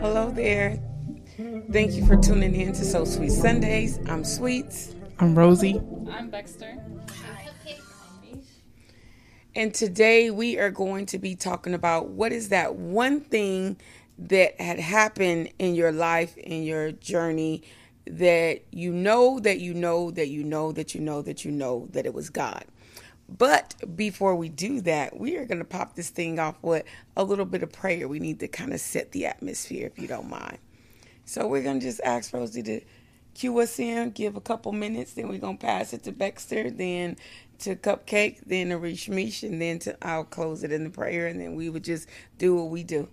Hello there. Thank you for tuning in to So Sweet Sundays. I'm Sweets. I'm Rosie. I'm Baxter. And today we are going to be talking about what is that one thing that had happened in your life, in your journey, that you know that you know that you know that you know that you know that it was God. But before we do that, we are going to pop this thing off with a little bit of prayer. We need to kind of set the atmosphere, if you don't mind. So we're going to just ask Rosie to cue us in, give a couple minutes, then we're going to pass it to Baxter, then to Cupcake, then to Rishmish, and then to I'll close it in the prayer, and then we would just do what we do.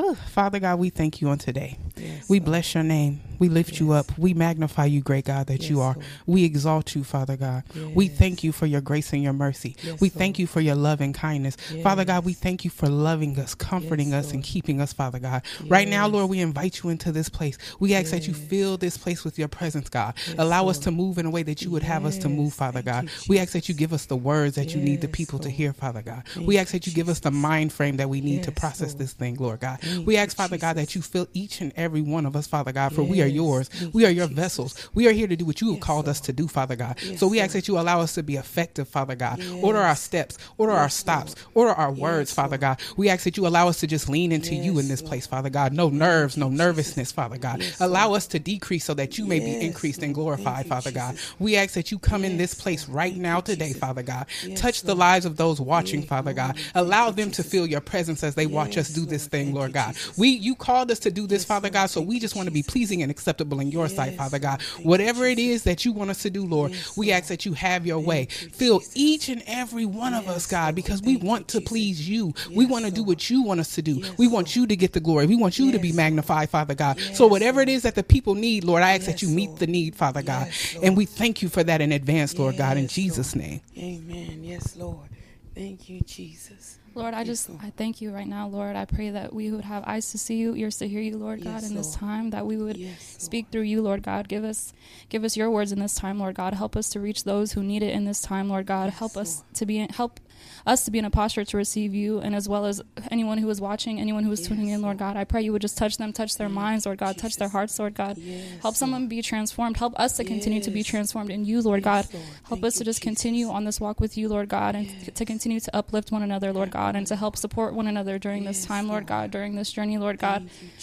Oh, Father God, we thank you on today. Yes, we bless your name. We lift you up. We magnify you, great God, that you are. Lord. We exalt you, Father God. We thank you for your grace and your mercy. Yes, we Lord. thank you for your love and kindness. Father God, we thank you for loving us, comforting Yes, us, and keeping us, Father God. Right now, Lord, we invite you into this place. We ask that you fill this place with your presence, God. Yes, Allow us to move in a way that you would have us to move, Father God. you, we ask that you give us the words that you need the Yes, people to hear, Father God. Thank we ask that you give us the mind frame that we need to process Lord. this thing, Lord God. Thank we ask, Father God, that you fill each and every one of us, Father God, for we are yours. Thank We are your Jesus. vessels. We are here to do what you have Yes, called us to do, Father God. Yes, so we ask Lord. that you allow us to be effective, Father God. Order our Yes. steps, order our stops, Lord. order our words, Father God. We ask that you allow us to just lean into you in this place, Father God. No nerves, no nervousness, Father God. Yes, allow us to decrease so that you may be increased and glorified, Father God. We ask that you come in this place right now today, Jesus. Father God. Yes, Touch the lives of those watching, Father God. Allow them to feel your presence as they watch us do this thing, Lord you, God. We you called us to do this, Father God, so we just want to be pleasing and acceptable in your sight, Father God. Lord. Thank you, Whatever it is that you want us to do, Lord, we ask that you have your way. Fill each and every one of us, God, because we want to please you. we want to do what you want us to do. We want you to get the glory. We want you to be magnified, Father God. So whatever it is that the people need, Lord, I ask that you meet the need, Father God. And we thank you for that in advance, Lord God, in Jesus' name. Amen. Yes, Lord. Thank you, Jesus. Lord, I just I thank you right now, Lord. I pray that we would have eyes to see you, ears to hear you, Lord God, Yes, in this Lord. time. That we would Yes, Lord. speak through you, Lord God. Give us give us your words in this time, Lord God. Help us to reach those who need it in this time, Lord God. Yes, help us to be help us to be in a posture to receive you, and as well as anyone who is watching, anyone who is tuning in, Lord. God. I pray you would just touch them, touch their minds, Lord God, touch their hearts, Lord God. Yes, Help someone Lord. be transformed. Help us to continue to be transformed in you, Lord God. Lord. Help Thank us to just continue on this walk with you, Lord God, and Yes. to continue to uplift one another, Lord God, and to help support one another during this time, Lord. God, during this journey, Lord God.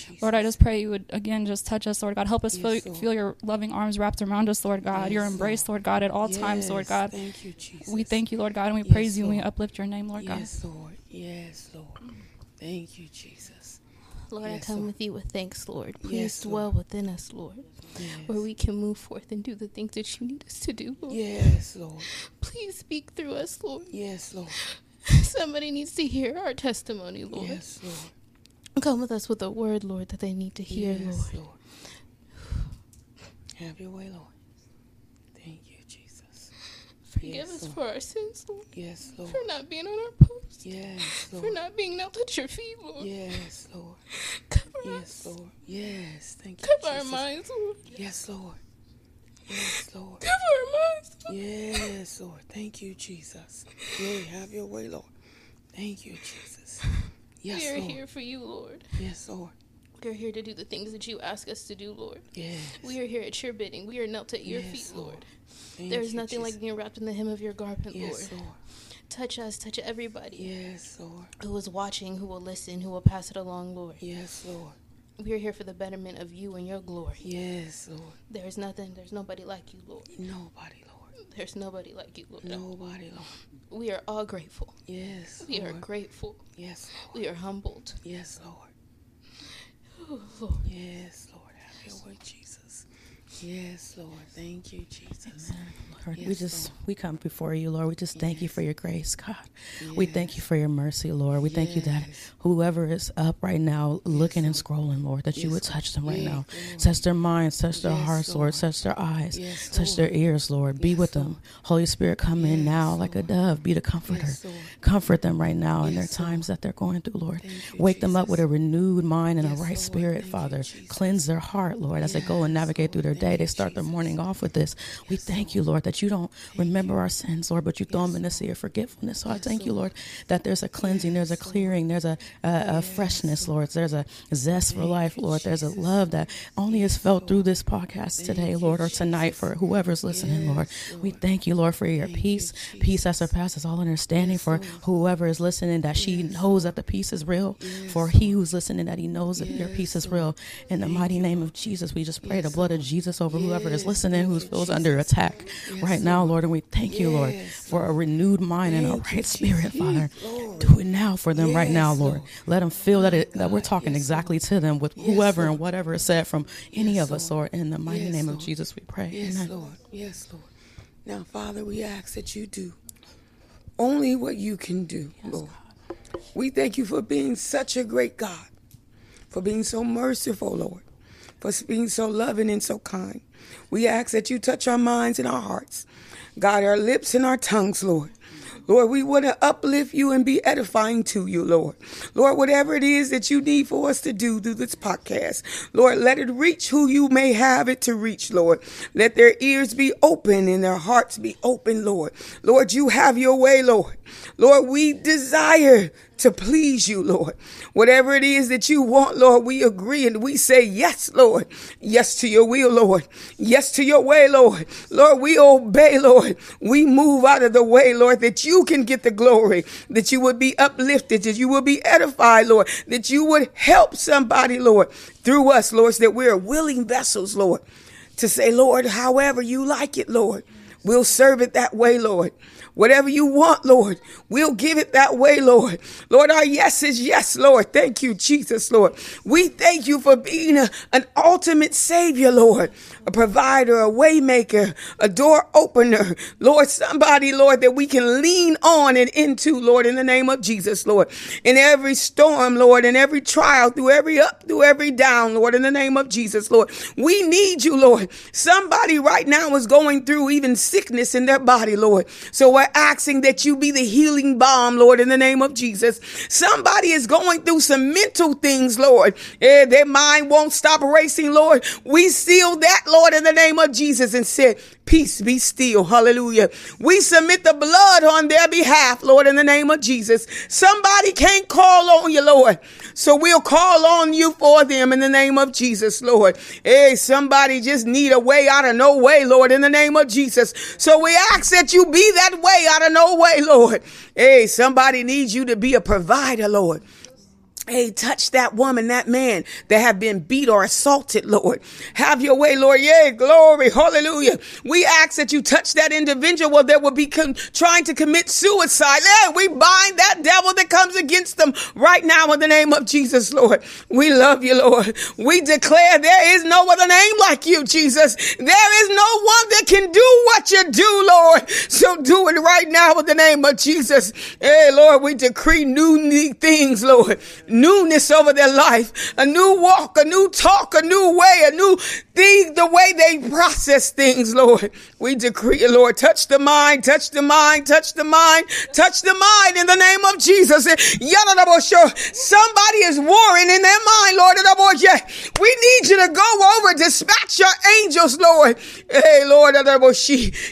You, Lord, I just pray you would again just touch us, Lord God. Help us Yes, feel, feel your loving arms wrapped around us, Lord God. your embrace, Lord God, at all times, Lord God. Thank you, Jesus. We thank you, Lord God, and we Yes, praise you and we Lord. Uplift your name, Lord God. Yes, Lord. Yes, Lord. Thank you, Jesus. Lord, I come Lord. with you with thanks, Lord. Please Yes, dwell Lord. within us, Lord, Yes. where we can move forth and do the things that you need us to do, Lord. Yes, Lord. Please speak through us, Lord. Yes, Lord. Somebody needs to hear our testimony, Lord. Yes, Lord. Come with us with a word, Lord, that they need to hear, yes, Lord. Lord. Have your way, Lord. Forgive Yes, us Lord. for our sins, Lord. Yes, Lord. For not being on our post. Yes, Lord. For not being knelt at your feet, Lord. Yes, Lord. Cover Yes, us. Lord. Yes, thank you, Cover our minds, Lord. Yes, Lord. Yes, Lord. Cover our minds, Lord. Yes, Lord. Thank you, Jesus. Yeah, have your way, Lord. Thank you, Jesus. Yes, we are Lord. here for you, Lord. Yes, Lord. We are here to do the things that you ask us to do, Lord. Yes. We are here at your bidding. We are knelt at your Yes, feet, Lord. Lord. Thank There is you, nothing Jesus. like being wrapped in the hem of your garment, Yes, Lord. Lord. Touch us, touch everybody Yes, Lord. who is watching, who will listen, who will pass it along, Lord. Yes, Lord. We are here for the betterment of you and your glory. Yes, Lord. There is nothing, there's nobody like you, Lord. Nobody, Lord. There's nobody like you, Lord. Nobody, Lord. We are all grateful. Yes, We are grateful. Yes, Lord. We are humbled. Yes, Lord. Oh, Lord. Yes, Lord. Have your way, Jesus. Yes, Lord. Thank you, Jesus. Lord, we just Lord. we come before you, Lord. We just thank you for your grace, God. We thank you for your mercy, Lord. We thank you that whoever is up right now looking and scrolling, Lord, that you Yes, would touch them right now. glory. Touch their minds, touch their Yes, hearts, Lord. Lord. Touch their eyes, Yes, touch their ears, Lord. Be Yes, with them. Holy Spirit, come in Yes, now like a dove. Be the comforter. Yes, Comfort them right now in their Yes, times that they're going through, Lord. You, Wake them up with a renewed mind and Yes, a right Lord. spirit, Thank Father. Jesus. Cleanse their heart, Lord, as they go and Yes, navigate through their day. They start their morning off with this. We thank you, Lord, that you don't remember our sins, Lord, but you throw them in the sea of forgetfulness. So I thank you, Lord, that there's a cleansing, there's a clearing, there's a, a, a freshness, Lord. There's a zest for life, Lord. There's a love that only is felt through this podcast today, Lord, or tonight for whoever's listening, Lord. We thank you, Lord, for your peace, peace that surpasses all understanding for whoever is listening, that she knows that the peace is real. For he who's listening, that he knows that your peace is real. In the mighty name of Jesus, we just pray the blood of Jesus over whoever is listening who feels under attack right now, Lord. And we thank you, Lord, for a renewed mind and a right spirit, Father. Do it now for them right now, Lord. Let them feel that it, that we're talking exactly to them with whoever and whatever is said from any of us, Lord. In the mighty name of Jesus, we pray. Yes, Amen. Lord. Yes, Lord. Now, Father, we ask that you do only what you can do, Lord. We thank you for being such a great God, for being so merciful, Lord, for being so loving and so kind. We ask that you touch our minds and our hearts, guide our lips and our tongues, Lord. Lord, we want to uplift you and be edifying to you, Lord. Lord, whatever it is that you need for us to do through this podcast, Lord, let it reach who you may have it to reach, Lord. Let their ears be open and their hearts be open, Lord. Lord, you have your way, Lord. Lord, we desire to please you, Lord. Whatever it is that you want, Lord, we agree and we say yes, Lord. Yes to your will, Lord. Yes to your way, Lord. Lord, we obey, Lord. We move out of the way, Lord, that you can get the glory, that you would be uplifted, that you would be edified, Lord, that you would help somebody, Lord, through us, Lord, so that we're willing vessels, Lord, to say, Lord, however you like it, Lord. We'll serve it that way, Lord. Whatever you want, Lord, we'll give it that way, Lord. Lord, our yes is yes, Lord. Thank you, Jesus, Lord. We thank you for being a, an ultimate savior, Lord, a provider, a waymaker, a door opener, Lord, somebody, Lord, that we can lean on and into, Lord, in the name of Jesus, Lord. In every storm, Lord, in every trial, through every up, through every down, Lord, in the name of Jesus, Lord. We need you, Lord. Somebody right now is going through even sickness in their body, Lord. So we're asking that you be the healing balm, Lord, in the name of Jesus. Somebody is going through some mental things, Lord. Eh, their mind won't stop racing, Lord. We seal that, Lord, in the name of Jesus and said, Peace be still. Hallelujah. We submit the blood on their behalf, Lord, in the name of Jesus. Somebody can't call on you, Lord. So we'll call on you for them in the name of Jesus, Lord. Hey, somebody just need a way out of no way, Lord, in the name of Jesus. So we ask that you be that way out of no way, Lord. Hey, somebody needs you to be a provider, Lord. Hey, touch that woman, that man that have been beat or assaulted, Lord. Have your way, Lord. Yay, glory. Hallelujah. We ask that you touch that individual that will be trying to commit suicide. Hey, we bind that devil that comes against them right now in the name of Jesus, Lord. We love you, Lord. We declare there is no other name like you, Jesus. There is no one that can do what you do, Lord. So do it right now in the name of Jesus. Hey, Lord, we decree new things, Lord newness over their life, a new walk, a new talk, a new way, a new thing, the way they process things, Lord. We decree it, Lord. Touch the mind, touch the mind, touch the mind, touch the mind in the name of Jesus. Somebody is warring in their mind, Lord. We need you to go over, dispatch your angels, Lord. Hey, Lord,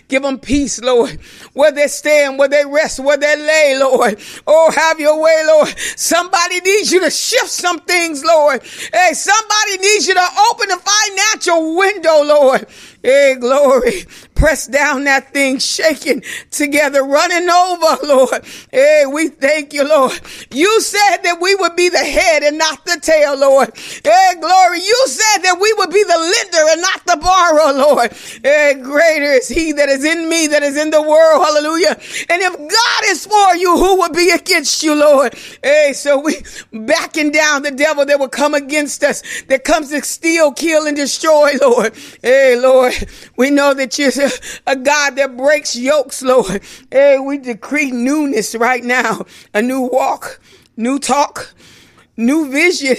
give them peace, Lord. Where they stand, where they rest, where they lay, Lord. Oh, have your way, Lord. Somebody needs you to shift some things, Lord. Hey, somebody needs you to open the financial window, Lord. Hey, glory. Press down that thing, shaking together, running over, Lord. Hey, we thank you, Lord. You said that we would be the head and not the tail, Lord. Hey, glory. You said that we would be the lender and not the borrower, Lord. Hey, greater is he that is in me that is in the world. Hallelujah. And if God is for you, who would be against you, Lord? Hey, so we backing down the devil that will come against us, that comes to steal, kill, and destroy, Lord. Hey, Lord, we know that you're a God that breaks yokes, Lord. Hey, we decree newness right now. A new walk, new talk, new vision,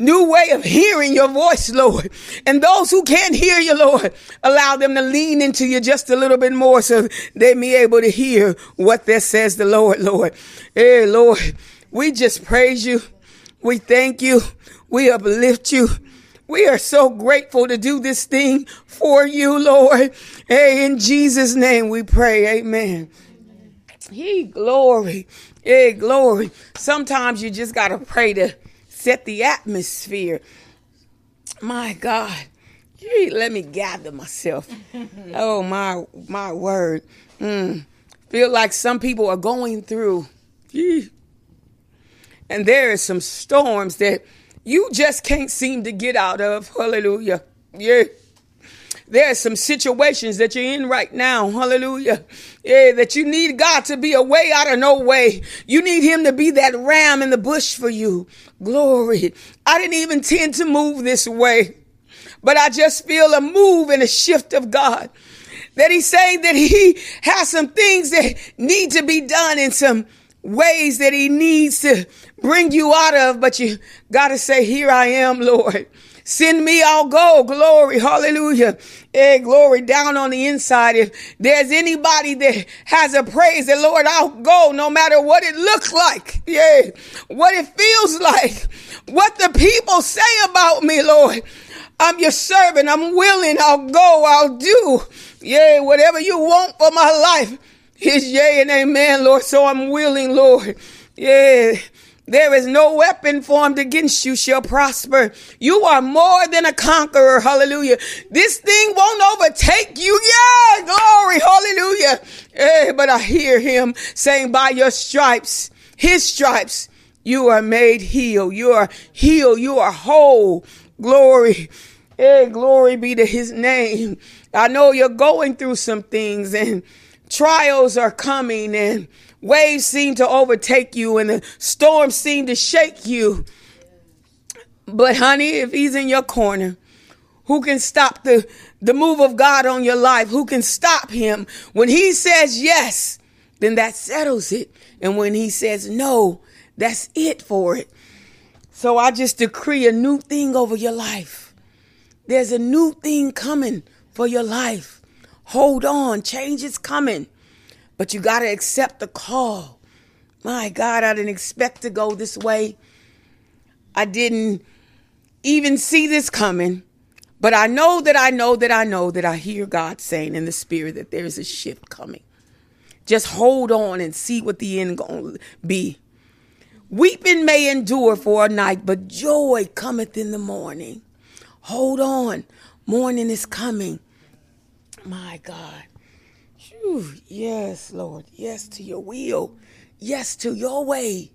new way of hearing your voice, Lord. And those who can't hear you, Lord, allow them to lean into you just a little bit more so they be able to hear what that says the Lord, Lord. Hey, Lord, we just praise you. We thank you. We uplift you. We are so grateful to do this thing for you, Lord. Hey, in Jesus' name we pray. Amen. He glory. Hey, glory. Sometimes you just got to pray to set the atmosphere. My God. Gee, let me gather myself. oh my my word. Mm. Feel like some people are going through. Gee. And there is some storms that you just can't seem to get out of. Hallelujah. Yeah. There are some situations that you're in right now. Hallelujah. Yeah, that you need God to be a way out of no way. You need him to be that ram in the bush for you. Glory. I didn't even tend to move this way, but I just feel a move and a shift of God. That he's saying that he has some things that need to be done in some ways that he needs to bring you out of, but you got to say, Here I am, Lord. Send me, I'll go. Glory. Hallelujah. Hey, glory down on the inside. If there's anybody that has a praise that Lord, I'll go no matter what it looks like. Yeah. What it feels like. What the people say about me, Lord. I'm your servant. I'm willing. I'll go. I'll do. Yeah. Whatever you want for my life is yea and amen, Lord. So I'm willing, Lord. Yeah. There is no weapon formed against you shall prosper. You are more than a conqueror. Hallelujah. This thing won't overtake you. Yeah. Glory. Hallelujah. Yeah, but I hear him saying by your stripes, his stripes, you are made healed. You are healed. You are whole. Glory. Hey, glory be to his name. I know you're going through some things and trials are coming and waves seem to overtake you and the storms seem to shake you. But honey, if he's in your corner, who can stop the, the move of God on your life? Who can stop him? When he says yes, then that settles it. And when he says no, that's it for it. So I just decree a new thing over your life. There's a new thing coming for your life. Hold on, change is coming. But you got to accept the call. My God, I didn't expect to go this way. I didn't even see this coming. But I know that I know that I know that I hear God saying in the spirit that there's a shift coming. Just hold on and see what the end going to be. Weeping may endure for a night, but joy cometh in the morning. Hold on. Morning is coming. My God. Whew. Yes, Lord. Yes to your will. Yes to your way.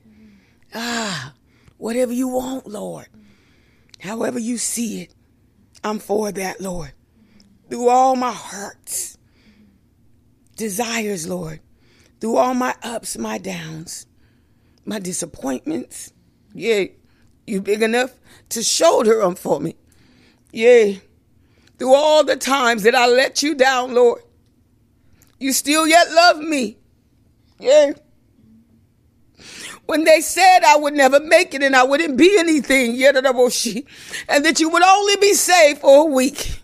Ah, whatever you want, Lord. However you see it, I'm for that, Lord. Through all my hurts, desires, Lord. Through all my ups, my downs, my disappointments. Yeah, you big enough to shoulder them for me. Yeah. Through all the times that I let you down, Lord you still yet love me. Yeah. When they said I would never make it and I wouldn't be anything, yet and that you would only be saved for a week.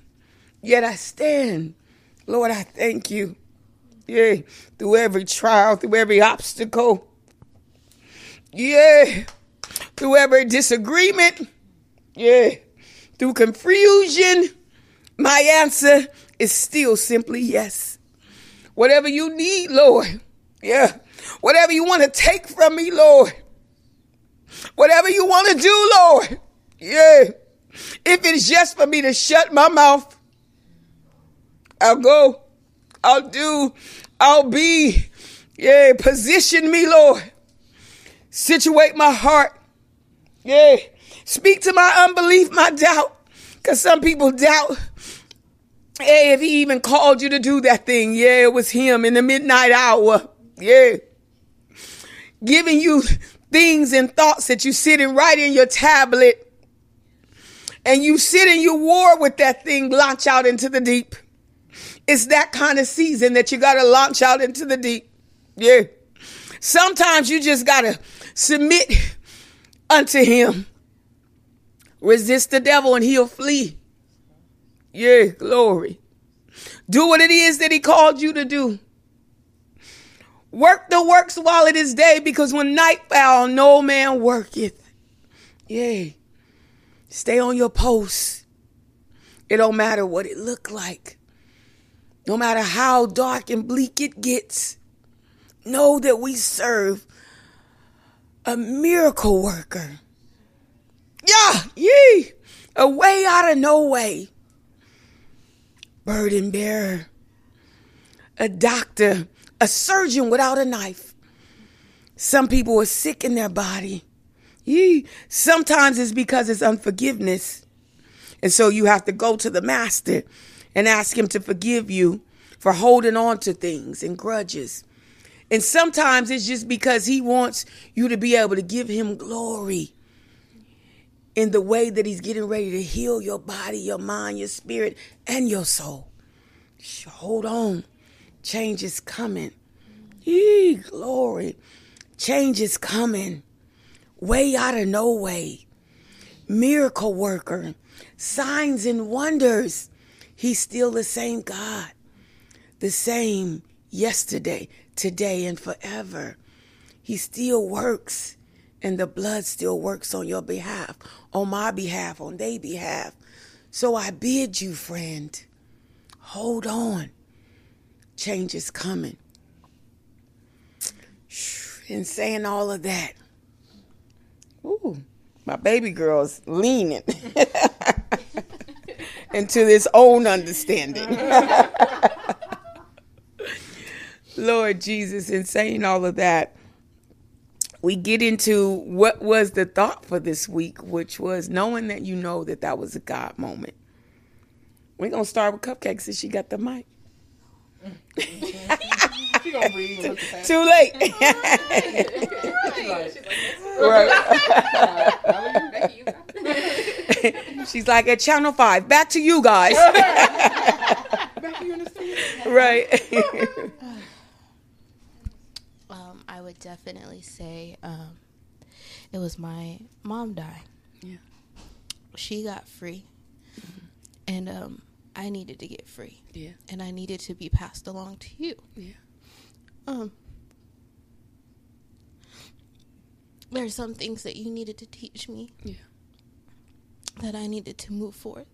Yet I stand. Lord, I thank you. Yeah. Through every trial, through every obstacle. Yeah. Through every disagreement. Yeah. Through confusion. My answer is still simply yes. Whatever you need, Lord. Yeah. Whatever you want to take from me, Lord. Whatever you want to do, Lord. Yeah. If it's just for me to shut my mouth, I'll go. I'll do. I'll be. Yeah. Position me, Lord. Situate my heart. Yeah. Speak to my unbelief, my doubt. Because some people doubt Hey, if he even called you to do that thing, yeah, it was him in the midnight hour. Yeah. Giving you things and thoughts that you sitting right in your tablet. And you sit in your war with that thing, launch out into the deep. It's that kind of season that you got to launch out into the deep. Yeah. Sometimes you just got to submit unto him. Resist the devil and he'll flee. Yeah, glory. Do what it is that he called you to do. Work the works while it is day, because when night fall, no man worketh. Yea. Stay on your post. It don't matter what it look like. No matter how dark and bleak it gets. Know that we serve a miracle worker. Yeah, yee. A way out of no way. Burden bearer. A doctor. A surgeon without a knife. Some people are sick in their body. Yee. Sometimes it's because it's unforgiveness. And so you have to go to the master and ask him to forgive you for holding on to things and grudges. And sometimes it's just because he wants you to be able to give him glory in the way that he's getting ready to heal your body, your mind, your spirit, and your soul. Hold on. Change is coming. Yee, glory. Change is coming. Way out of no way. Miracle worker. Signs and wonders. He's still the same God. The same yesterday, today, and forever. He still works, and the blood still works on your behalf, on my behalf, on their behalf. So I bid you, friend, hold on. Change is coming. In saying all of that, ooh, my baby girl's leaning into this own understanding. Lord Jesus, in saying all of that, we get into what was the thought for this week, which was knowing that you know that that was a God moment. We're going to start with Cupcake since she got the mic. Too late. right. She's like at Channel 5. Back to you guys. right. Would definitely say um, it was my mom died. Yeah. She got free, and um, I needed to get free, Yeah. and I needed to be passed along to you. Yeah. Um, there's some things that you needed to teach me Yeah. that I needed to move forth.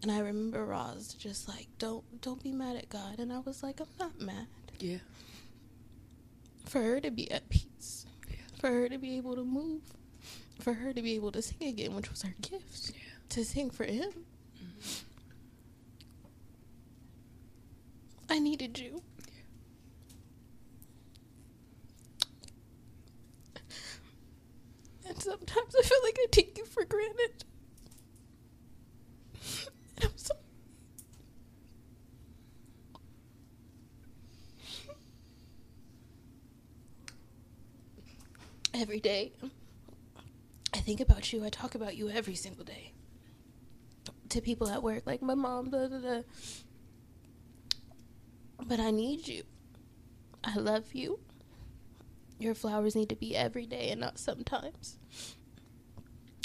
And I remember Roz just like, don't don't be mad at God. And I was like, I'm not mad. Yeah. For her to be at peace. For her to be able to move. For her to be able to sing again, which was her gift. To sing for him. I needed you. And sometimes I feel like I take you for granted. And I'm so every day I think about you. I talk about you every single day. To people at work, like my mom, da da da. But I need you. I love you. Your flowers need to be every day and not sometimes.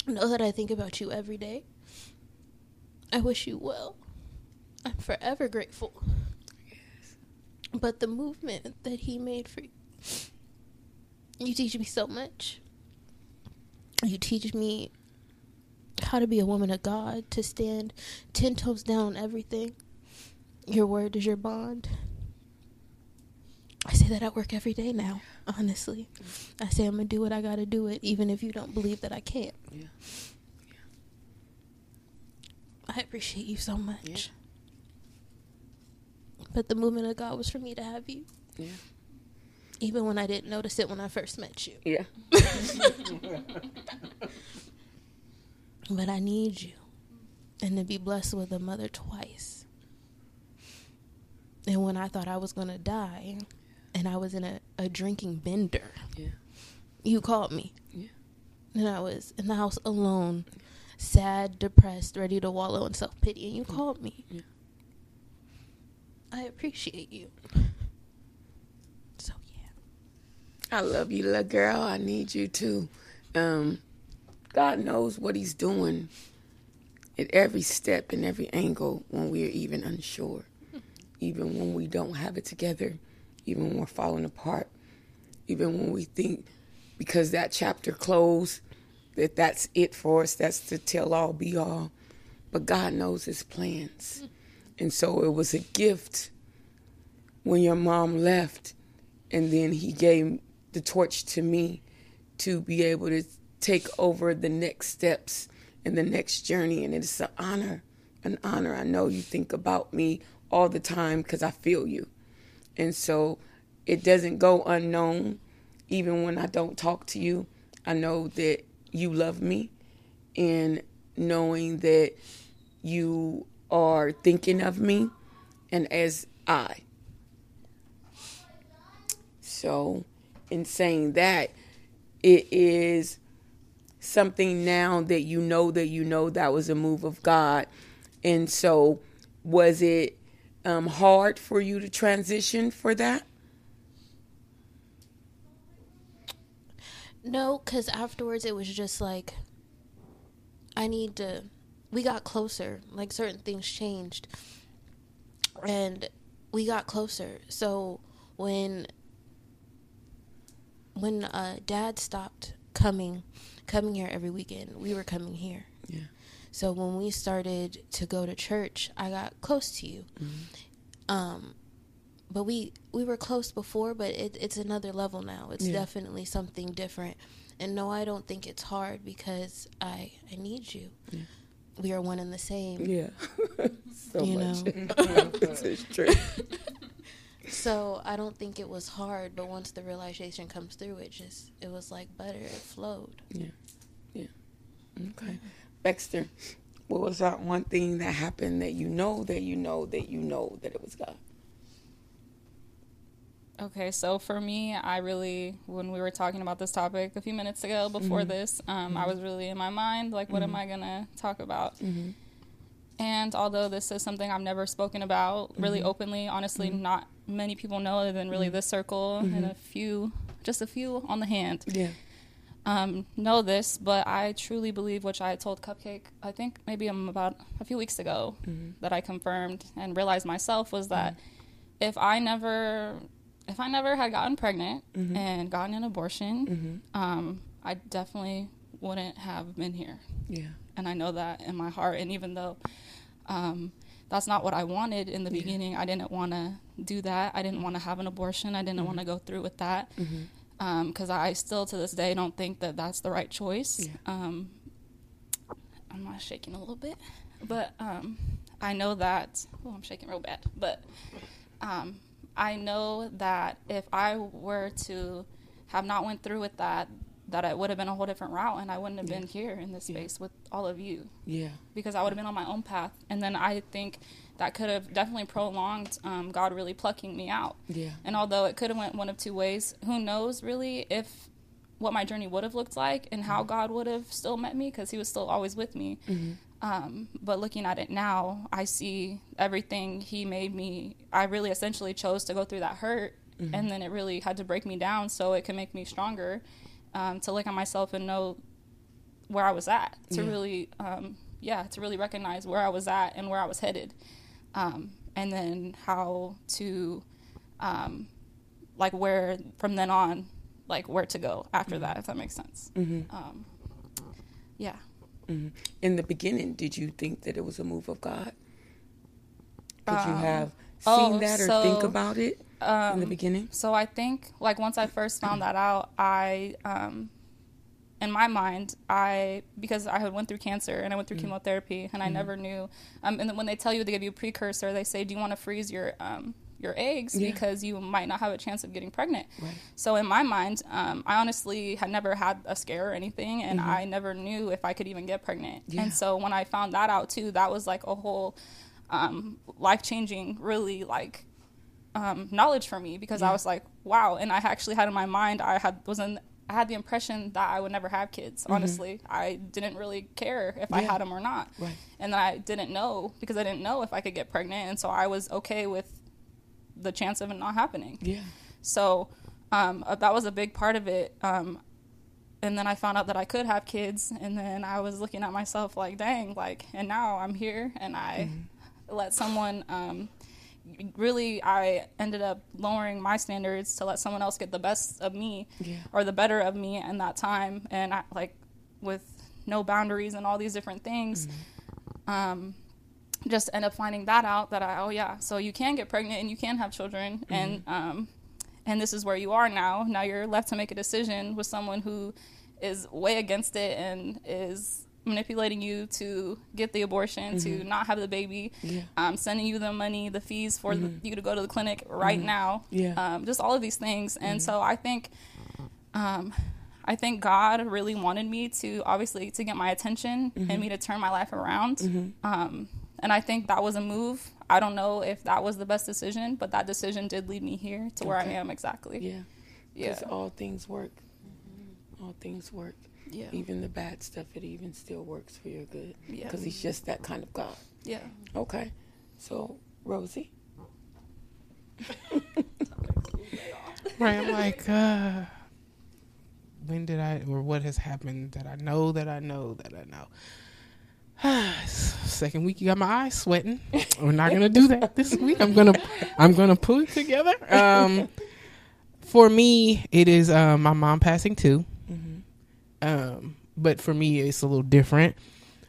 Know that I think about you every day. I wish you well. I'm forever grateful. But the movement that he made for you, you teach me so much. You teach me how to be a woman of God, to stand ten toes down on everything. Your word is your bond. I say that at work every day now, honestly. I say I'm going to do what I got to do it, even if you don't believe that I can't. Yeah. I appreciate you so much. Yeah. But the movement of God was for me to have you, Yeah. Even when I didn't notice it when I first met you. Yeah. But I need you. And to be blessed with a mother twice. And when I thought I was going to die and I was in a, a drinking bender, Yeah. you called me. Yeah. And I was in the house alone, sad, depressed, ready to wallow in self pity. And you mm. called me. Yeah. I appreciate you. I love you, little girl. I need you too. Um, God knows what He's doing at every step and every angle when we're even unsure, even when we don't have it together, even when we're falling apart, even when we think because that chapter closed that that's it for us, that's the tell all be all. but God knows his plans. And so it was a gift when your mom left, and then he gave the torch to me to be able to take over the next steps and the next journey. And it's an honor, an honor. I know you think about me all the time because I feel you. And so it doesn't go unknown, even when I don't talk to you. I know that you love me, and knowing that you are thinking of me and as I. So, in saying that, it is something now that you know that you know that was a move of God. And so, was it um, hard for you to transition for that? No, because afterwards it was just like, I need to. We got closer. Like certain things changed, and we got closer. So when when uh, Dad stopped coming, coming here every weekend, we were coming here. Yeah. So when we started to go to church, I got close to you. Um, but we we were close before, but it, it's another level now. It's Yeah. definitely something different. And no, I don't think it's hard because I I need you. We are one and the same. Yeah. so You much. know. this is true. So I don't think it was hard. But once the realization comes through, it just it was like butter. It flowed. Yeah. Yeah. Okay. Baxter, what was that one thing that happened that you know that you know that you know that it was God? Okay, so for me, I really, when we were talking about this topic a few minutes ago before mm-hmm. this, um, I mm-hmm. was really in my mind, like, what am mm-hmm. I going to talk about? And although this is something I've never spoken about really openly, honestly, not many people know other than really this circle and a few, just a few on the hand, Yeah. um, know this, but I truly believe, which I told Cupcake, I think maybe um, about a few weeks ago, that I confirmed and realized myself was that if I never, if I never had gotten pregnant and gotten an abortion, um, I definitely wouldn't have been here, Yeah. and I know that in my heart. And even though um, that's not what I wanted in the beginning, I didn't want to do that. I didn't want to have an abortion. I didn't want to go through with that because I still to this day don't think that that's the right choice. Yeah. Um, I'm not shaking a little bit, but um, I know that. Oh, I'm shaking real bad. But um, I know that if I were to have not went through with that, that it would have been a whole different route, and I wouldn't have been here in this space with all of you Yeah. because I would have been on my own path. And then I think that could have definitely prolonged um, God really plucking me out. Yeah. And although it could have went one of two ways, who knows really if what my journey would have looked like and how God would have still met me because He was still always with me. Um, but looking at it now, I see everything He made me. I really essentially chose to go through that hurt, and then it really had to break me down so it can make me stronger. Um, to look at myself and know where I was at, to Yeah. really, um, yeah, to really recognize where I was at and where I was headed, um, and then how to, um, like where from then on, like where to go after that, if that makes sense. Um, yeah. In the beginning, did you think that it was a move of God? Did you Um, have seen oh, that or so, think about it in Um, the beginning? So I think like once I first found that out, I um in my mind, I because I had went through cancer and I went through chemotherapy and I never knew um and then when they tell you they give you a precursor, they say do you want to freeze your um your eggs Yeah. because you might not have a chance of getting pregnant. Right. So in my mind, um, I honestly had never had a scare or anything, and I never knew if I could even get pregnant. Yeah. And so when I found that out too, that was like a whole um, life changing, really like um, knowledge for me because I was like, wow. And I actually had in my mind, I had was in, I had the impression that I would never have kids. Honestly, I didn't really care if I had them or not, Right. and then I didn't know because I didn't know if I could get pregnant, and so I was okay with the chance of it not happening. Yeah. So um, uh, that was a big part of it. Um, and then I found out that I could have kids, and then I was looking at myself like, dang, like, and now I'm here, and I let someone. Really, I ended up lowering my standards to let someone else get the best of me, Yeah. or the better of me in that time, and I like with no boundaries and all these different things. um, just end up finding that out that I oh yeah, so you can get pregnant and you can have children and um, and this is where you are now. Now you're left to make a decision with someone who is way against it and is manipulating you to get the abortion, to not have the baby, Yeah. um, sending you the money, the fees for the, you to go to the clinic right now, Yeah. um, just all of these things. And so I think, um, I think God really wanted me to obviously to get my attention and me to turn my life around. Um, and I think that was a move. I don't know if that was the best decision, but that decision did lead me here to where I am exactly. Yeah. Yeah. Because all things work. All things work. Yeah. Even the bad stuff, it even still works for your good. Yeah. Because he's just that kind of God. Yeah. Okay. So, Rosie. Right. I'm like, uh, when did I, or what has happened that I know that I know that I know? Second week, you got my eyes sweating. We're not gonna do that this week. I'm gonna, I'm gonna pull it together. Um, for me, it is uh, my mom passing too. Um, but for me, it's a little different.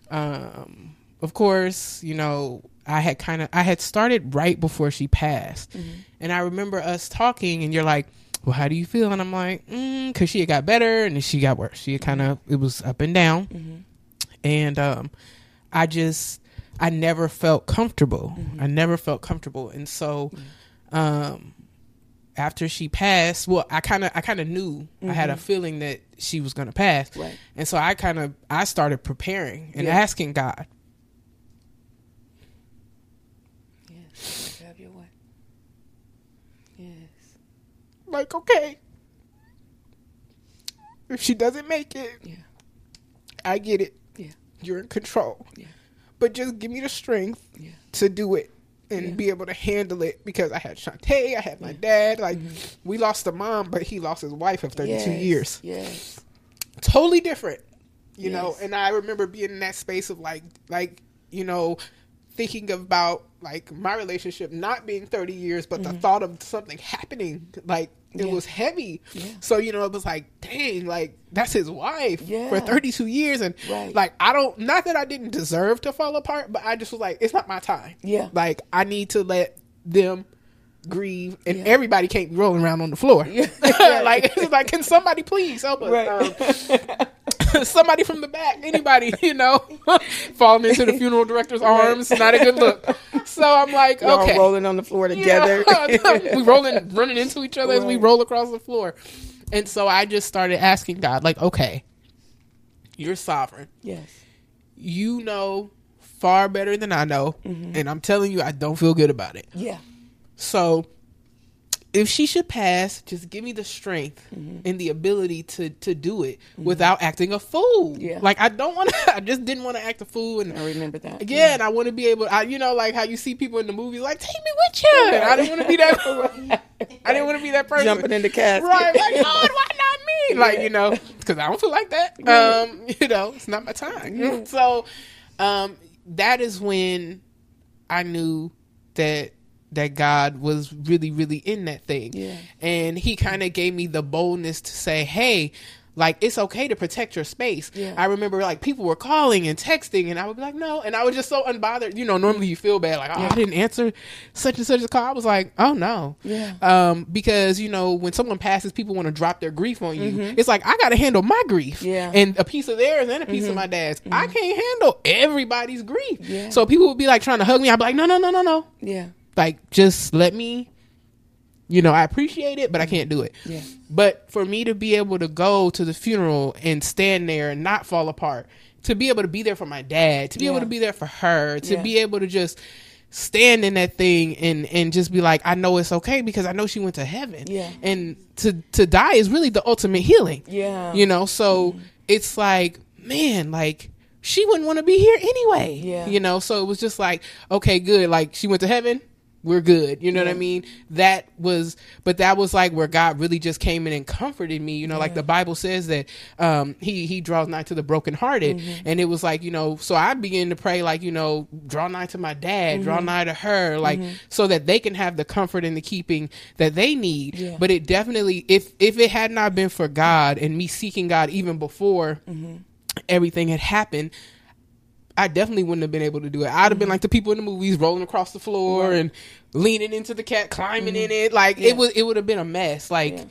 Um, of course, you know, I had kind of I had started right before she passed, and I remember us talking, and you're like, "Well, how do you feel?" And I'm like, "Because she had got better, and then she got worse. She kind of it was up and down, and um, I just I never felt comfortable. I never felt comfortable, and so, um, after she passed, well, I kind of I kind of knew I had a mm-hmm. feeling that she was going to pass, Right. and so I kind of I started preparing and Yeah. asking God, Yes. Have your way. Yes. like, okay, if she doesn't make it, Yeah. I get it. Yeah. You're in control. Yeah. But just give me the strength Yeah. to do it and Yeah. be able to handle it because I had Shantae, I had my dad. Like, we lost a mom, but he lost his wife of 32 Mm-hmm. Yes. years. Yes. Totally different, you know. And I remember being in that space of like, like, you know, thinking about like my relationship not being 30 years, but the thought of something happening, like, it. Yeah. was heavy. Yeah. So, you know, it was like, dang, like, that's his wife Yeah. for 32 years. And, Right. like, I don't, not that I didn't deserve to fall apart, but I just was like, it's not my time. Yeah. Like, I need to let them grieve, and Yeah. everybody can't be rolling around on the floor. Yeah. like, it's like, can somebody please help us? Right. Um, somebody from the back, anybody, you know, falling into the funeral director's arms, not a good look. So I'm like, Y'all okay, rolling on the floor together. we rolling, running into each other as we roll across the floor. And so I just started asking God, like, okay, you're sovereign. yes. You know far better than I know, Mm-hmm. and I'm telling you, I don't feel good about it. Yeah. So if she should pass, just give me the strength and the ability to to do it without acting a fool. Yeah. Like I don't want to. I just didn't want to act a fool, and I remember that. again, I want to be able. I, you know, like how you see people in the movies, like take me with you. And I didn't want to be that. I didn't want to be that person. Jumping in the casket. Right, like God, why not me? Like you know, because I don't feel like that. Um, you know, it's not my time. So, um, that is when I knew that that God was really, really in that thing. Yeah. And he kind of gave me the boldness to say, hey, like it's okay to protect your space. Yeah. I remember like people were calling and texting and I would be like, no. And I was just so unbothered. You know, normally you feel bad, like, oh, I didn't answer such and such a call. I was like, oh no. Yeah. Um, because, you know, when someone passes, people want to drop their grief on you. It's like I gotta handle my grief. Mm-hmm. Yeah. Mm-hmm. And a piece of theirs and a piece of my dad's. I can't handle everybody's grief. Yeah. So people would be like trying to hug me. I'd be like, no, no, no, no, no Yeah. Like just let me you know i appreciate it but i can't do it Yeah. but for me to be able to go to the funeral and stand there and not fall apart to be able to be there for my dad to be able to be there for her to Yeah. be able to just stand in that thing and and just be like i know it's okay because i know she went to heaven Yeah. and to to die is really the ultimate healing Yeah. you know so mm-hmm. it's like man like she wouldn't want to be here anyway Yeah. you know so it was just like okay good like she went to heaven we're good you know what i mean that was but that was like where god really just came in and comforted me you know like the bible says that um he he draws nigh to the brokenhearted Mm-hmm. and it was like you know so i began to pray like you know draw nigh to my dad draw Mm-hmm. nigh to her like so that they can have the comfort and the keeping that they need Yeah. but it definitely if if it had not been for god and me seeking god even before Mm-hmm. everything had happened I definitely wouldn't have been able to do it. I'd have been mm-hmm. like the people in the movies rolling across the floor and leaning into the cat, climbing in mm-hmm. it. Like Yeah. it was, it would have been a mess. Like Yeah.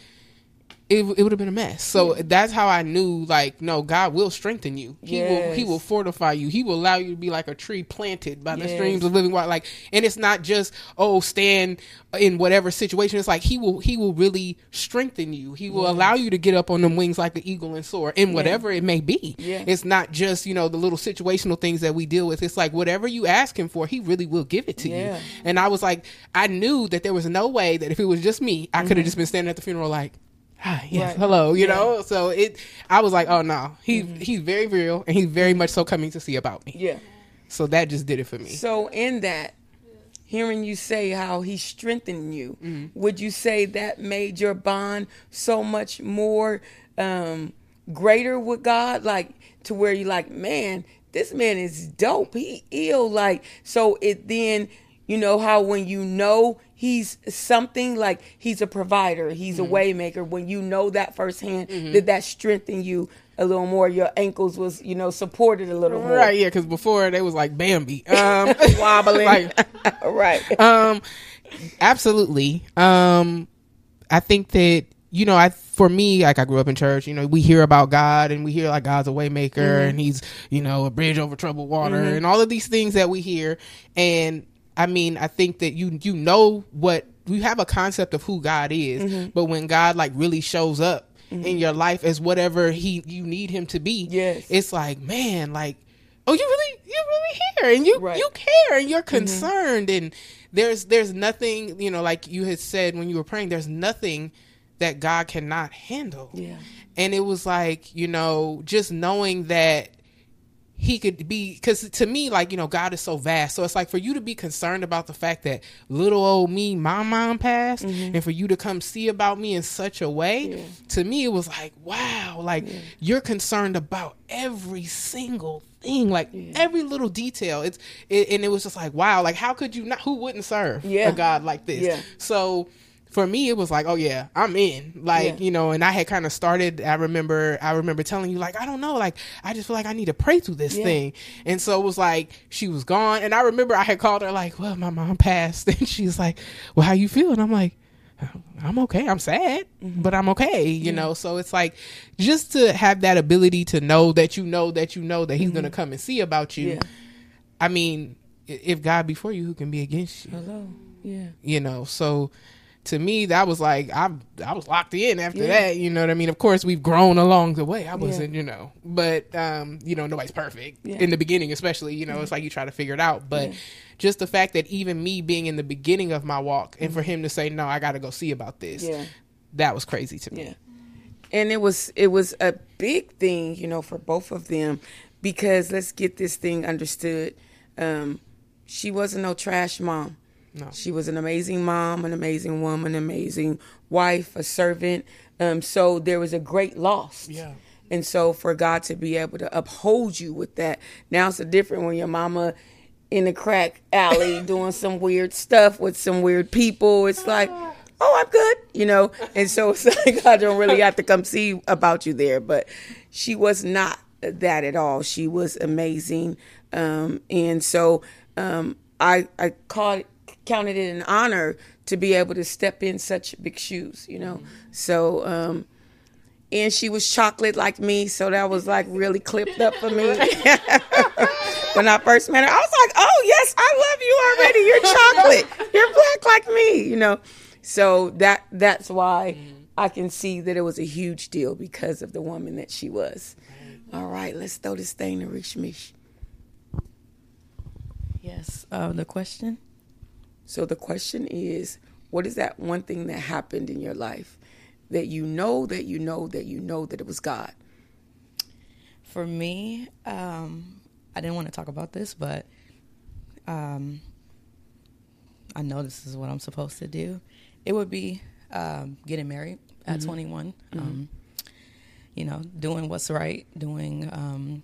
It, it would have been a mess. So that's how I knew, like, no, God will strengthen you. He will, He will fortify you. He will allow you to be like a tree planted by the Yes. streams of living water. Like, and it's not just oh, stand in whatever situation. It's like He will, He will really strengthen you. He will allow you to get up on them wings like the eagle and soar, in whatever it may be. Yeah. It's not just you know the little situational things that we deal with. It's like whatever you ask Him for, He really will give it to Yeah. you. And I was like, I knew that there was no way that if it was just me, I mm-hmm. could have just been standing at the funeral like. Yes, Mm-hmm. Right. hello, you Yeah. Mm-hmm. know. So it, I was like, oh no, he he's very real, and he's very much so coming to see about me. Yeah. So that just did it for me. So in that, hearing you say how he strengthened you, Mm-hmm. would you say that made your bond so much more um, greater with God? Like to where you like, man, this man is dope. He ill. Like so it then you know how when you know he's something like he's a provider, he's Mm-hmm. a waymaker. When you know that firsthand, did that strengthen you a little more? Your ankles was you know supported a little more, Right, yeah, because before they was like Bambi, um, wobbling. like, right. um, absolutely. Um, I think that you know, I for me, like I grew up in church. You know, we hear about God and we hear like God's a waymaker and He's you know a bridge over troubled water and all of these things that we hear. And I mean, I think that you you know what you have a concept of who God is, mm-hmm. but when God like really shows up in mm-hmm. your life as whatever He you need Him to be, Yes. it's like man, like oh you really you really here and you Right. you care and you're mm-hmm. concerned and there's there's nothing you know like you had said when you were praying there's nothing that god cannot handle Yeah. and it was like you know just knowing that he could be because to me like you know god is so vast. So it's like for you to be concerned about the fact that little old me my mom passed mm-hmm. and for you to come see about me in such a way to me it was like wow like you're concerned about every single thing like every little detail. It's it, and it was just like wow like how could you not who wouldn't serve Yeah. a god like this? Yeah. so for me it was like oh yeah i'm in like Yeah. you know and i had kind of started i remember i remember telling you like i don't know like i just feel like i need to pray through this Yeah. thing and so it was like she was gone and i remember i had called her like well my mom passed and she's like well how you feeling i'm like i'm okay i'm sad Mm-hmm. but i'm okay you know so it's like just to have that ability to know that you know that you know that he's gonna come and see about you Mm-hmm. Yeah. i mean if god be for you who can be against you Hello. Yeah. you know so to me that was like i i was locked in after Yeah. that you know what i mean of course we've grown along the way i wasn't you know but um you know nobody's perfect Yeah. in the beginning especially you know it's like you try to figure it out but just the fact that even me being in the beginning of my walk and for him to say no i gotta go see about this Yeah. that was crazy to me Yeah. And it was it was a big thing, you know, for both of them because let's get this thing understood. Um, she wasn't no trash mom. No. She was an amazing mom, an amazing woman, an amazing wife, a servant. Um, so there was a great loss. Yeah. And so for God to be able to uphold you with that. Now it's a different when your mama in the crack alley doing some weird stuff with some weird people. It's like, oh, I'm good, you know. And so it's like I don't really have to come see about you there. But she was not that at all. She was amazing, um, and so um, I I called counted it an honor to be able to step in such big shoes, you know. So. Um, and she was chocolate like me, so that was like really clipped up for me. when I first met her, I was like, "Oh yes, I love you already. You're chocolate. You're black like me," you know. So that that's why I can see that it was a huge deal because of the woman that she was. All right, let's throw this thing to Rich Mish. Yes. Uh, the question. So the question is, what is that one thing that happened in your life that you know that you know that you know that it was God? For me, um, I didn't want to talk about this, but um, I know this is what I'm supposed to do. It would be um, getting married at 21. Um, you know, doing what's right, doing, um,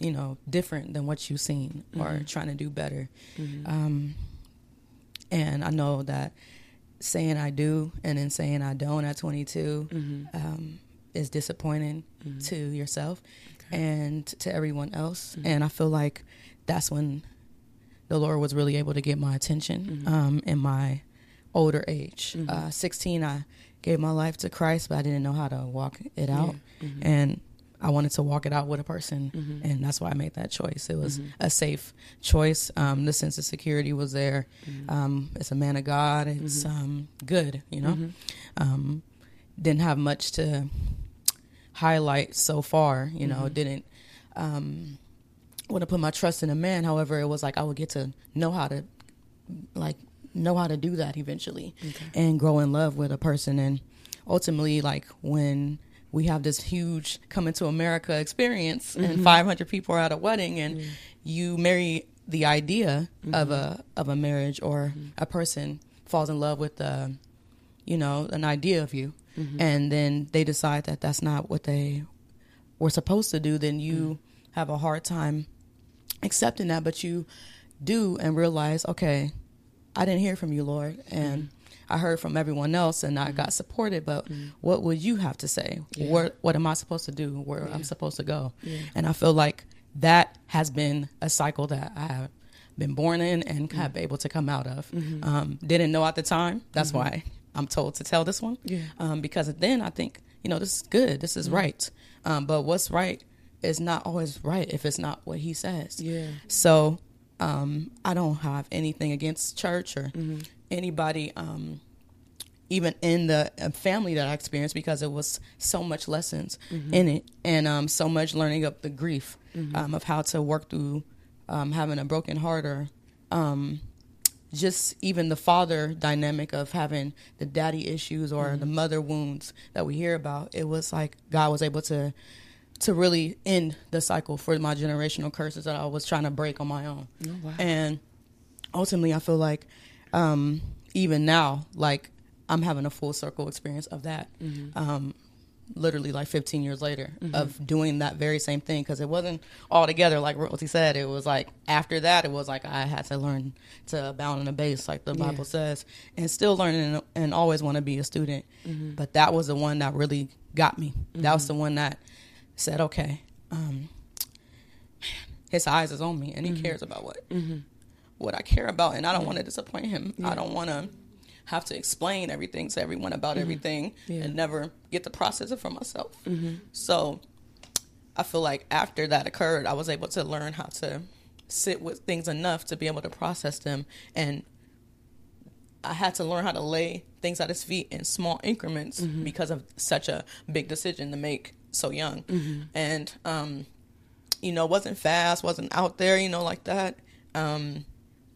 you know, different than what you've seen, or trying to do better. And I know that saying I do and then saying I don't at 22 um, is disappointing to yourself. and to everyone else. And I feel like that's when the Lord was really able to get my attention um, in my older age. Uh, 16, I gave my life to Christ, but I didn't know how to walk it out. And I wanted to walk it out with a person, and that's why I made that choice. It was a safe choice. Um, the sense of security was there. Um, it's a man of God. It's um, good, you know. Um, didn't have much to highlight so far, you know. Didn't um, want to put my trust in a man. However, it was like I would get to know how to, like, know how to do that eventually, and grow in love with a person. And ultimately, like when we have this huge coming to America experience, and mm-hmm. 500 people are at a wedding, and mm. you marry the idea mm-hmm. of a of a marriage, or mm-hmm. a person falls in love with the, you know, an idea of you, and then they decide that that's not what they were supposed to do. Then you mm. have a hard time accepting that, but you do and realize, okay, I didn't hear from you, Lord, and I heard from everyone else, and I got supported. But what would you have to say? What What am I supposed to do? Where I'm supposed to go? And I feel like that has been a cycle that I have been born in and have been able to come out of. Um, didn't know at the time. That's why I'm told to tell this one. Yeah. Um, because then I think you know this is good. This is right. Um, but what's right is not always right if it's not what he says. Yeah. So um, I don't have anything against church or anybody, um, even in the uh, family that I experienced, because it was so much lessons in it and um, so much learning of the grief um, of how to work through um, having a broken heart or um, just even the father dynamic of having the daddy issues or the mother wounds that we hear about. It was like God was able to to really end the cycle for my generational curses that I was trying to break on my own. Oh, wow. And ultimately, I feel like um, even now, like I'm having a full circle experience of that. Um, literally, like 15 years later, of doing that very same thing because it wasn't all together like Royalty said. It was like after that, it was like I had to learn to abound in the base, like the Bible says, and still learning and, and always want to be a student. But that was the one that really got me. That was the one that said, okay, um, his eyes is on me and he cares about what what I care about, and I don't want to disappoint him. I don't want to have to explain everything to everyone about everything Yeah. and never get to process it for myself. So I feel like after that occurred, I was able to learn how to sit with things enough to be able to process them and I had to learn how to lay things at his feet in small increments because of such a big decision to make so young. And um, you know, wasn't fast, wasn't out there, you know, like that. Um,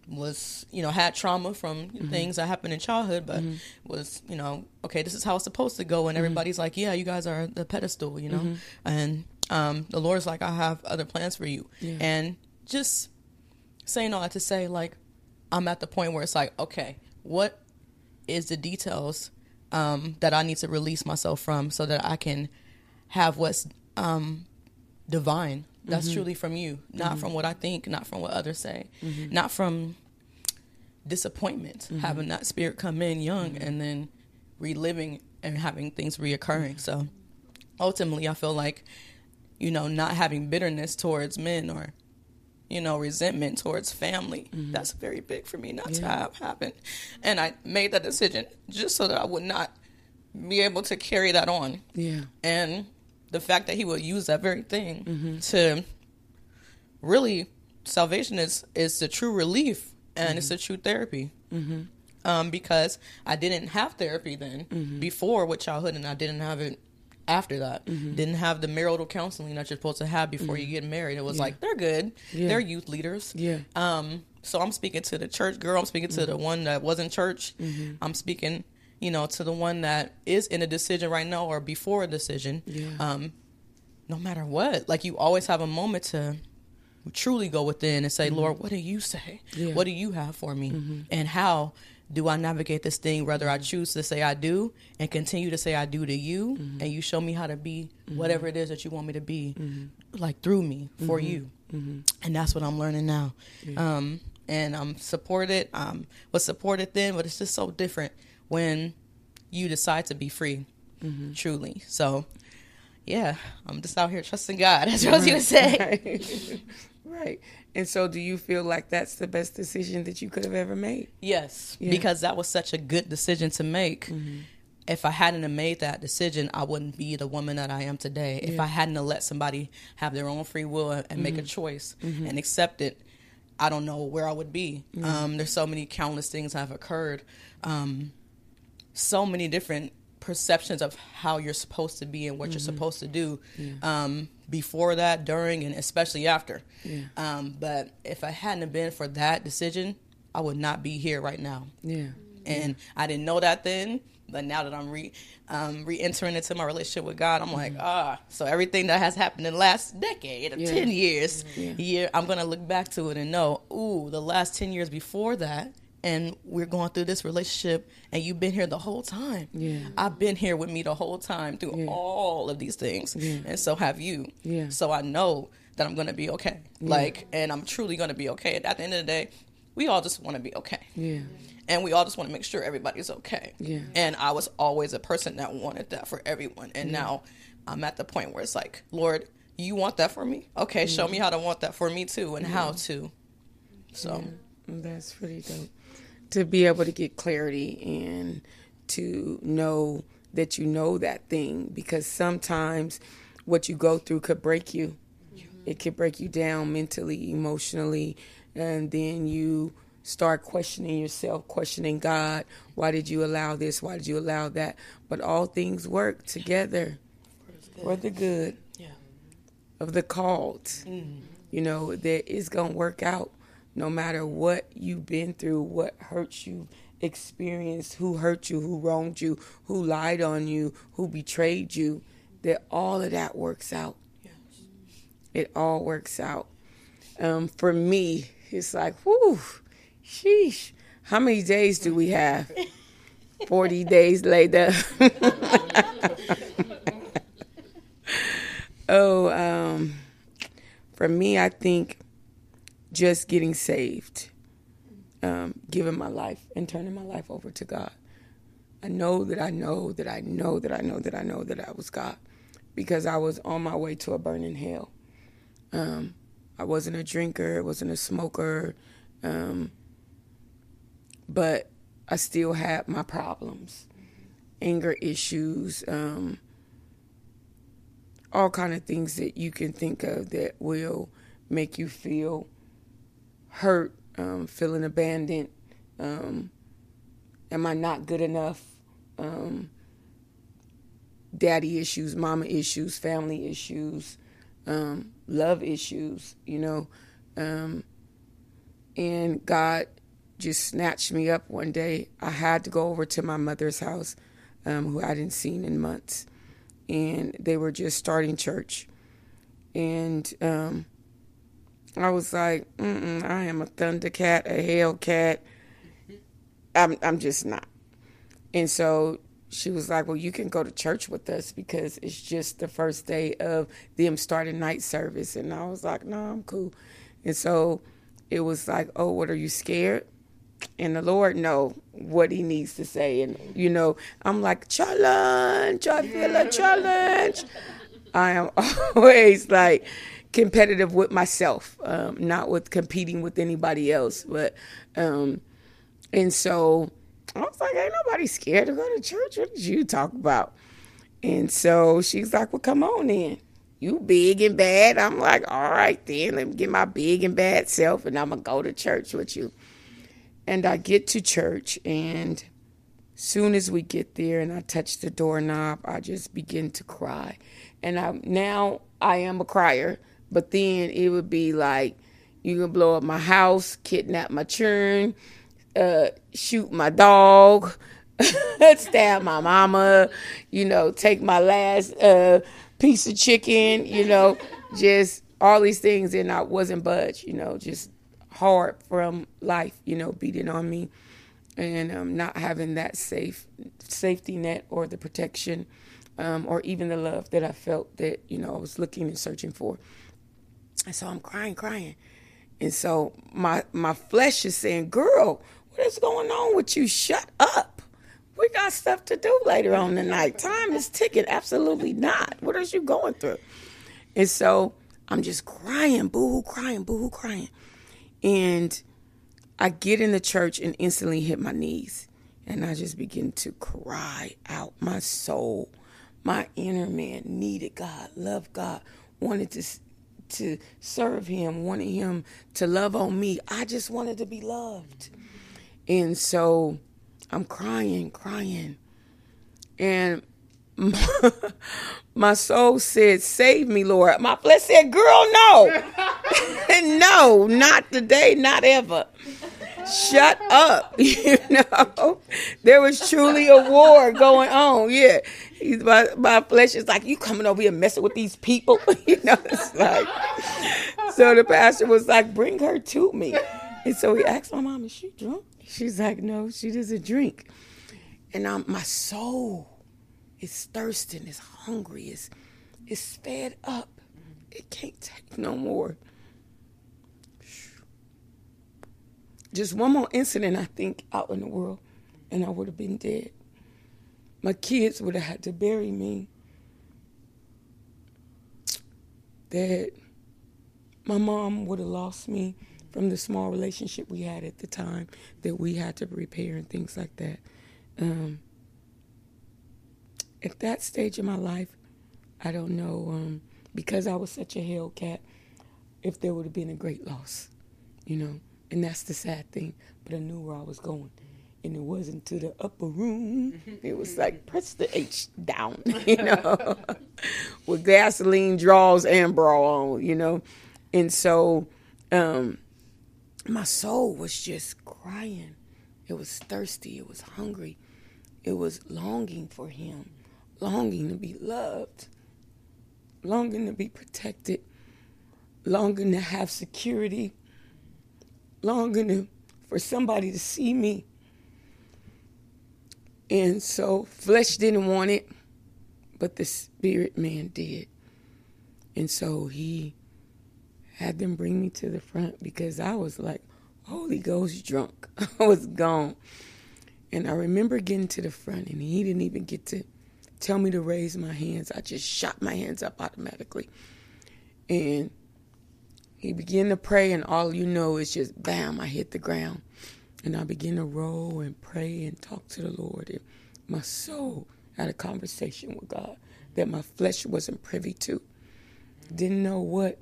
was you know had trauma from things that happened in childhood, but was you know okay, this is how it's supposed to go, and everybody's like, yeah, you guys are the pedestal, you know, and um, the Lord's like, I have other plans for you, Yeah. and just saying all that to say like I'm at the point where it's like, okay, what is the details um, that I need to release myself from so that I can have what's um, divine. That's mm-hmm. truly from you, not mm-hmm. from what I think, not from what others say, mm-hmm. not from disappointment, having that spirit come in young and then reliving and having things reoccurring. So ultimately, I feel like, you know, not having bitterness towards men or, you know, resentment towards family, that's very big for me not to have happen. And I made that decision just so that I would not be able to carry that on. Yeah. and the fact that he will use that very thing mm-hmm. to really salvation is is the true relief and it's the mm-hmm. true therapy. Mm-hmm. Um, because I didn't have therapy then before with childhood and I didn't have it after that. Didn't have the marital counseling that you're supposed to have before you get married. It was like they're good. Yeah. they're youth leaders. Yeah. um, so I'm speaking to the church girl. I'm speaking to the one that wasn't church. I'm speaking, you know, to the one that is in a decision right now or before a decision. Yeah. Um, no matter what, like you always have a moment to truly go within and say, mm-hmm. Lord, what do you say? Yeah. What do you have for me? Mm-hmm. And how do I navigate this thing? Whether I choose to say I do and continue to say I do to you, mm-hmm. and you show me how to be whatever it is that you want me to be, like through me for you. And that's what I'm learning now. Um, and I'm supported. Um, was supported then, but it's just so different when you decide to be free, truly. So, yeah, I'm just out here trusting God. That's what I was gonna say. Right. right. And so, do you feel like that's the best decision that you could have ever made? Yes, Yeah. because that was such a good decision to make. If I hadn't made that decision, I wouldn't be the woman that I am today. If I hadn't let somebody have their own free will and, and make a choice and accept it, I don't know where I would be. Um, there's so many countless things that have occurred. Um, so many different perceptions of how you're supposed to be and what you're supposed to do um, before that, during, and especially after. Um, but if I hadn't have been for that decision, I would not be here right now. Yeah. And I didn't know that then, but now that I'm re um, re-entering into my relationship with God, I'm like, ah. So everything that has happened in the last decade Yeah. ten years, year, I'm gonna look back to it and know, ooh, the last ten years before that, and we're going through this relationship, and you've been here the whole time. Yeah. I've been here with me the whole time through Yeah. all of these things, and so have you. Yeah. So I know that I'm gonna be okay. Like, and I'm truly gonna be okay. At the end of the day, we all just want to be okay Yeah. and we all just want to make sure everybody's okay. Yeah. And I was always a person that wanted that for everyone, and now I'm at the point where it's like, Lord, you want that for me? Okay, show me how to want that for me too, and how to. So That's pretty dope. To be able to get clarity and to know that you know that thing because sometimes what you go through could break you. It could break you down mentally, emotionally, and then you start questioning yourself, questioning God. Why did you allow this? Why did you allow that? But all things work together for the good yeah, of the called. Mm. You know, that it's going to work out no matter what you've been through, what hurts you experienced, who hurt you, who wronged you, who lied on you, who betrayed you, that all of that works out. It all works out. Um, for me, it's like, whew, sheesh. How many days do we have? 40 days later. oh, um, for me, I think just getting saved, um, giving my life and turning my life over to God. I know that I know that I know that I know that I know that I was God because I was on my way to a burning hell. Um, I wasn't a drinker, wasn't a smoker, um, but I still had my problems, anger issues, um, all kind of things that you can think of that will make you feel hurt, um, feeling abandoned. Um, am I not good enough? Um, daddy issues, mama issues, family issues, um, love issues, you know. Um, and God just snatched me up one day. I had to go over to my mother's house, um, who I hadn't seen in months. And they were just starting church. And I was like, Mm-mm, I am a Thundercat, a Hellcat. I'm, I'm just not. And so she was like, Well, you can go to church with us because it's just the first day of them starting night service. And I was like, No, I'm cool. And so it was like, Oh, what are you scared? And the Lord know what he needs to say. And, you know, I'm like, challenge, I feel a challenge. I am always like competitive with myself, um, not with competing with anybody else. But, um, and so I was like, ain't nobody scared to go to church. What did you talk about? And so she's like, well, come on in. You big and bad. I'm like, all right, then let me get my big and bad self and I'm to go to church with you. And I get to church and soon as we get there and I touch the doorknob, I just begin to cry. And I now I am a crier, but then it would be like you can blow up my house, kidnap my children, uh, shoot my dog, stab my mama, you know, take my last uh, piece of chicken, you know, just all these things, and I wasn't budge, you know, just hard from life, you know, beating on me, and um, not having that safe safety net or the protection, um, or even the love that I felt that you know I was looking and searching for. And so I'm crying, crying, and so my my flesh is saying, "Girl, what is going on with you? Shut up." We got stuff to do later on tonight. Time is ticking. Absolutely not. What are you going through? And so I'm just crying, boo hoo, crying, boo hoo, crying. And I get in the church and instantly hit my knees. And I just begin to cry out. My soul, my inner man needed God, loved God, wanted to to serve him, wanted him to love on me. I just wanted to be loved. And so I'm crying, crying. And my soul said, Save me, Lord. My flesh said, Girl, no. no, not today, not ever. Shut up. You know, there was truly a war going on. Yeah. He's my, my flesh is like, You coming over here messing with these people? you know, it's like, so the pastor was like, Bring her to me. And so he asked my mom, Is she drunk? She's like, No, she doesn't drink. And I'm, my soul is thirsting, is hungry, is, is fed up. It can't take no more. Just one more incident, I think, out in the world, and I would have been dead. My kids would have had to bury me. That my mom would have lost me from the small relationship we had at the time that we had to repair and things like that. Um, at that stage of my life, I don't know, um, because I was such a Hellcat, if there would have been a great loss, you know. And that's the sad thing. But I knew where I was going. And it wasn't to the upper room. It was like press the H down, you know, with gasoline draws and bra on, you know. And so um, my soul was just crying. It was thirsty. It was hungry. It was longing for him, longing to be loved, longing to be protected, longing to have security, longing to, for somebody to see me. And so flesh didn't want it, but the spirit man did. And so he had them bring me to the front because I was like, Holy Ghost drunk. I was gone. And I remember getting to the front, and he didn't even get to tell me to raise my hands. I just shot my hands up automatically. And he began to pray, and all you know is just bam, I hit the ground. And I began to roll and pray and talk to the Lord. And my soul had a conversation with God that my flesh wasn't privy to. Didn't know what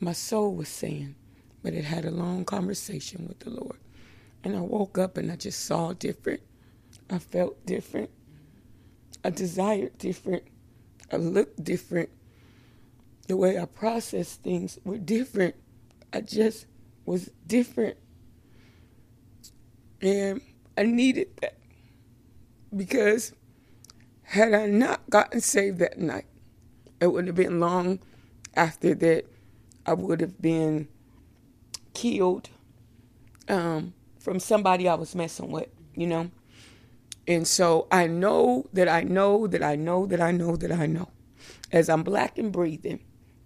my soul was saying, but it had a long conversation with the Lord. And I woke up and I just saw different. I felt different. I desired different. I looked different the way I processed things were different. I just was different. And I needed that because had I not gotten saved that night, it wouldn't have been long after that I would have been killed um, from somebody I was messing with, you know? And so I know that I know that I know that I know that I know as I'm black and breathing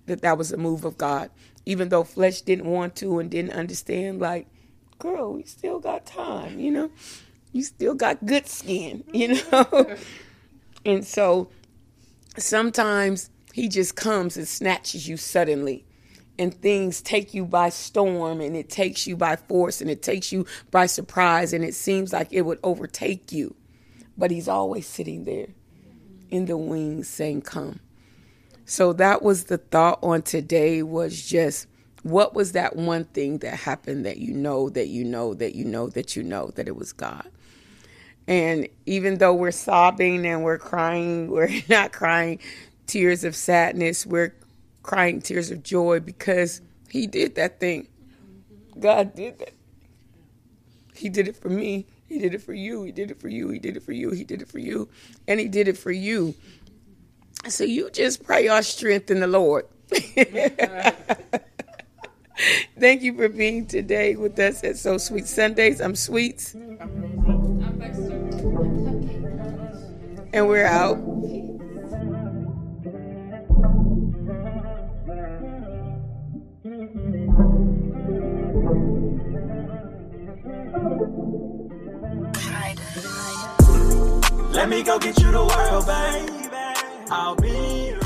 that that was a move of God. Even though flesh didn't want to and didn't understand, like, girl, we still got time, you know? You still got good skin, you mm-hmm. know? and so sometimes he just comes and snatches you suddenly. And things take you by storm and it takes you by force and it takes you by surprise and it seems like it would overtake you. But he's always sitting there in the wings saying, Come. So that was the thought on today was just what was that one thing that happened that you know that you know that you know that you know that it was God. And even though we're sobbing and we're crying, we're not crying tears of sadness, we're crying tears of joy because he did that thing. God did that. He did it for me. He did it for you. He did it for you. He did it for you. He did it for you. And he did it for you. So you just pray our strength in the Lord. Thank you for being today with us at So Sweet Sundays. I'm Sweets. And we're out. Let me go get you the world, baby. I'll be